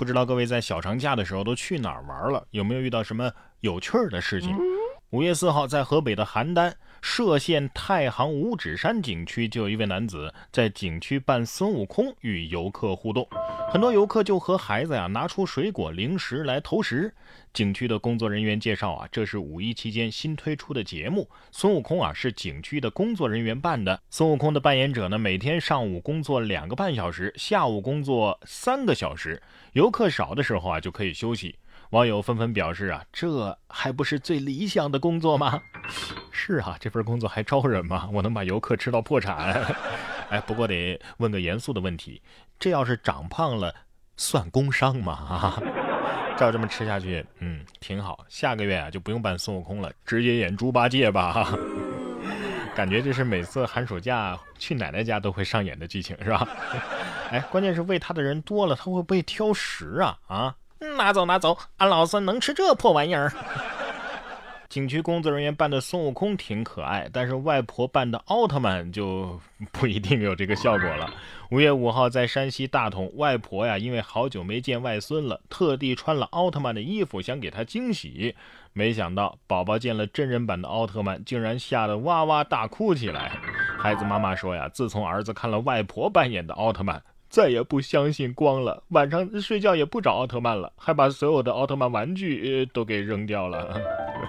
不知道各位在小长假的时候都去哪儿玩了？有没有遇到什么有趣儿的事情？五月四号，在河北的邯郸。涉县太行五指山景区就有一位男子在景区扮孙悟空与游客互动，很多游客就和孩子呀拿出水果零食来投食。景区的工作人员介绍啊，这是五一期间新推出的节目，孙悟空啊是景区的工作人员扮的。孙悟空的扮演者呢，每天上午工作两个半小时，下午工作三个小时，游客少的时候啊就可以休息。网友纷纷表示啊，这还不是最理想的工作吗？是啊，这份工作还招人吗？我能把游客吃到破产。哎，不过得问个严肃的问题，这要是长胖了，算工伤吗？啊，照这么吃下去，嗯，挺好。下个月啊就不用扮孙悟空了，直接演猪八戒吧。感觉这是每次寒暑假去奶奶家都会上演的剧情，是吧？哎，关键是喂他的人多了，他会不会挑食啊？啊？拿走拿走，俺老孙能吃这破玩意儿。景区工作人员扮的孙悟空挺可爱，但是外婆扮的奥特曼就不一定有这个效果了。五月五号在山西大同，外婆呀因为好久没见外孙了，特地穿了奥特曼的衣服，想给他惊喜。没想到宝宝见了真人版的奥特曼，竟然吓得哇哇大哭起来。孩子妈妈说呀，自从儿子看了外婆扮演的奥特曼。再也不相信光了，晚上睡觉也不找奥特曼了，还把所有的奥特曼玩具都给扔掉了。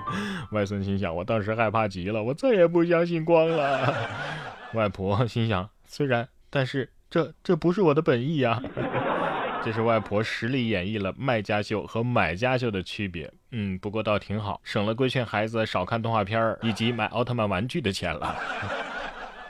外孙心想：我当时害怕极了，我再也不相信光了。外婆心想：虽然，但是这这不是我的本意呀。这是外婆实力演绎了卖家秀和买家秀的区别。嗯，不过倒挺好，省了规劝孩子少看动画片以及买奥特曼玩具的钱了。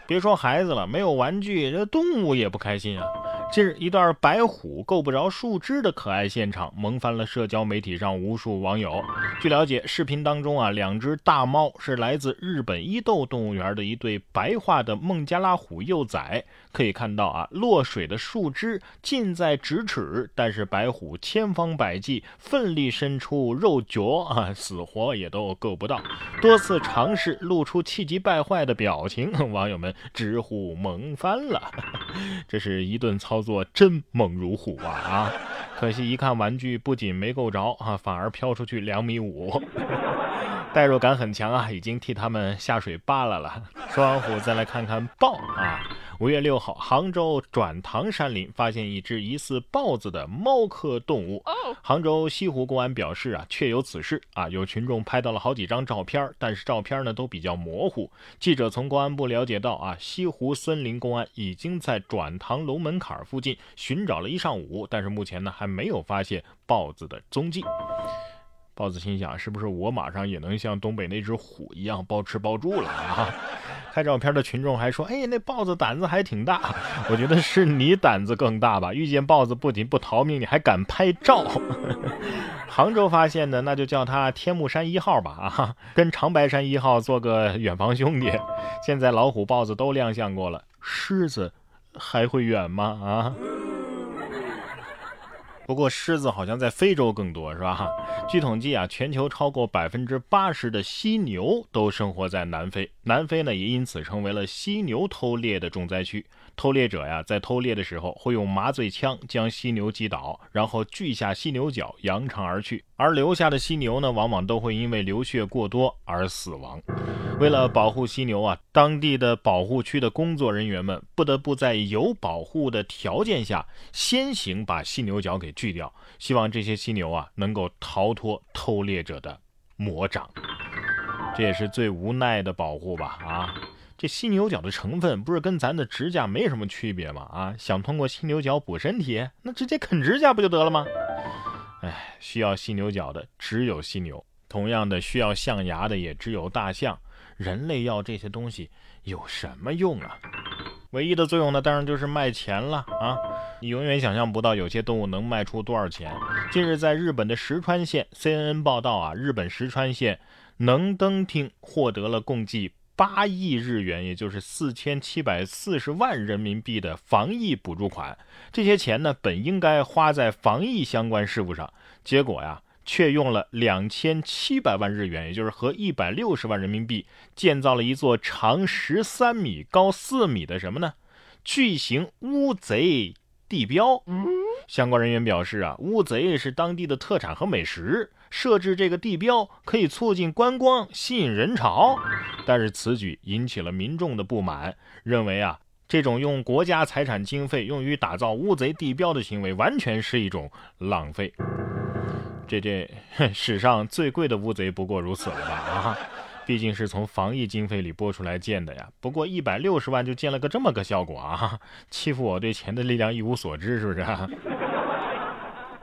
别说孩子了，没有玩具，这动物也不开心啊。近日，一段白虎够不着树枝的可爱现场，萌翻了社交媒体上无数网友。据了解，视频当中啊，两只大猫是来自日本伊豆动物园的一对白化的孟加拉虎幼崽。可以看到啊，落水的树枝近在咫尺，但是白虎千方百计奋力伸出肉脚啊，死活也都够不到。多次尝试露出气急败坏的表情，网友们直呼萌翻了。这是一顿操。作真猛如虎啊啊！可惜一看玩具，不仅没够着啊，反而飘出去两米五，代入感很强啊，已经替他们下水扒拉了。说完虎，再来看看豹啊。五月六号，杭州转塘山林发现一只疑似豹子的猫科动物。杭州西湖公安表示啊，确有此事啊，有群众拍到了好几张照片，但是照片呢都比较模糊。记者从公安部了解到啊，西湖森林公安已经在转塘龙门坎附近寻找了一上午，但是目前呢还没有发现豹子的踪迹。豹子心想，是不是我马上也能像东北那只虎一样包吃包住了啊？拍照片的群众还说：“哎，那豹子胆子还挺大。”我觉得是你胆子更大吧？遇见豹子不仅不逃命，你还敢拍照。杭州发现的，那就叫他天目山一号吧啊，跟长白山一号做个远房兄弟。现在老虎、豹子都亮相过了，狮子还会远吗？啊？不过狮子好像在非洲更多，是吧？据统计啊，全球超过百分之八十的犀牛都生活在南非，南非呢也因此成为了犀牛偷猎的重灾区。偷猎者呀，在偷猎的时候会用麻醉枪将犀牛击倒，然后锯下犀牛角，扬长而去。而留下的犀牛呢，往往都会因为流血过多而死亡。为了保护犀牛啊，当地的保护区的工作人员们不得不在有保护的条件下，先行把犀牛角给锯掉，希望这些犀牛啊能够逃脱偷猎者的魔掌。这也是最无奈的保护吧？啊！这犀牛角的成分不是跟咱的指甲没什么区别吗？啊，想通过犀牛角补身体，那直接啃指甲不就得了吗？哎，需要犀牛角的只有犀牛，同样的需要象牙的也只有大象。人类要这些东西有什么用啊？唯一的作用呢，当然就是卖钱了啊！你永远想象不到有些动物能卖出多少钱。近日，在日本的石川县，CNN 报道啊，日本石川县能登町获得了共计。八亿日元，也就是四千七百四十万人民币的防疫补助款，这些钱呢，本应该花在防疫相关事务上，结果呀，却用了两千七百万日元，也就是合一百六十万人民币，建造了一座长十三米、高四米的什么呢？巨型乌贼地标。相关人员表示啊，乌贼是当地的特产和美食，设置这个地标可以促进观光，吸引人潮。但是此举引起了民众的不满，认为啊，这种用国家财产经费用于打造乌贼地标的行为，完全是一种浪费。这这史上最贵的乌贼不过如此了吧？啊！毕竟是从防疫经费里拨出来建的呀，不过一百六十万就建了个这么个效果啊！欺负我对钱的力量一无所知，是不是？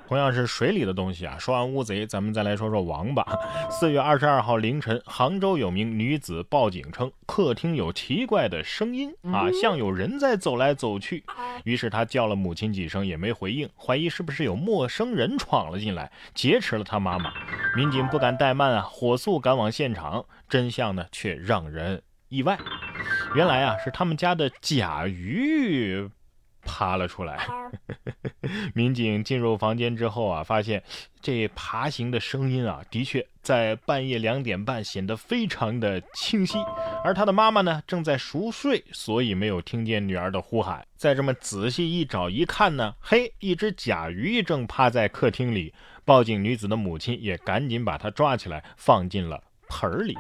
同样是水里的东西啊。说完乌贼，咱们再来说说王八。四月二十二号凌晨，杭州有名女子报警称客厅有奇怪的声音啊，像有人在走来走去。于是她叫了母亲几声也没回应，怀疑是不是有陌生人闯了进来劫持了她妈妈。民警不敢怠慢啊，火速赶往现场。真相呢，却让人意外。原来啊，是他们家的甲鱼。爬了出来。民警进入房间之后啊，发现这爬行的声音啊，的确在半夜两点半显得非常的清晰。而他的妈妈呢，正在熟睡，所以没有听见女儿的呼喊。再这么仔细一找一看呢，嘿，一只甲鱼正趴在客厅里。报警女子的母亲也赶紧把它抓起来，放进了。盆儿里，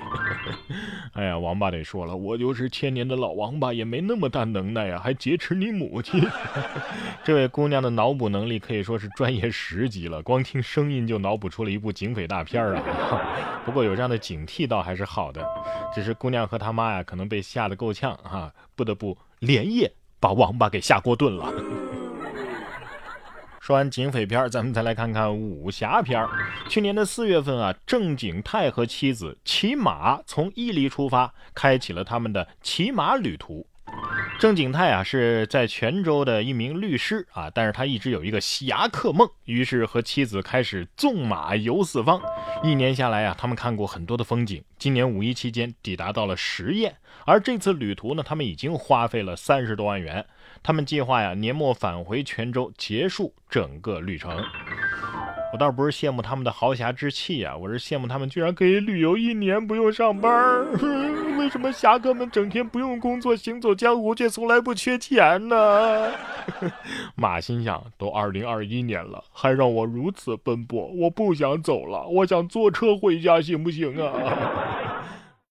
哎呀，王八得说了，我就是千年的老王八，也没那么大能耐呀，还劫持你母亲。这位姑娘的脑补能力可以说是专业十级了，光听声音就脑补出了一部警匪大片啊。不过有这样的警惕倒还是好的，只是姑娘和她妈呀，可能被吓得够呛啊，不得不连夜把王八给下锅炖了。说完警匪片咱们再来看看武侠片去年的四月份啊，郑景泰和妻子骑马从伊犁出发，开启了他们的骑马旅途。郑景泰啊是在泉州的一名律师啊，但是他一直有一个侠客梦，于是和妻子开始纵马游四方。一年下来啊，他们看过很多的风景。今年五一期间抵达到了十堰，而这次旅途呢，他们已经花费了三十多万元。他们计划呀年末返回泉州，结束整个旅程。我倒不是羡慕他们的豪侠之气啊，我是羡慕他们居然可以旅游一年不用上班儿。为什么侠客们整天不用工作，行走江湖，却从来不缺钱呢？马心想：都二零二一年了，还让我如此奔波，我不想走了，我想坐车回家，行不行啊？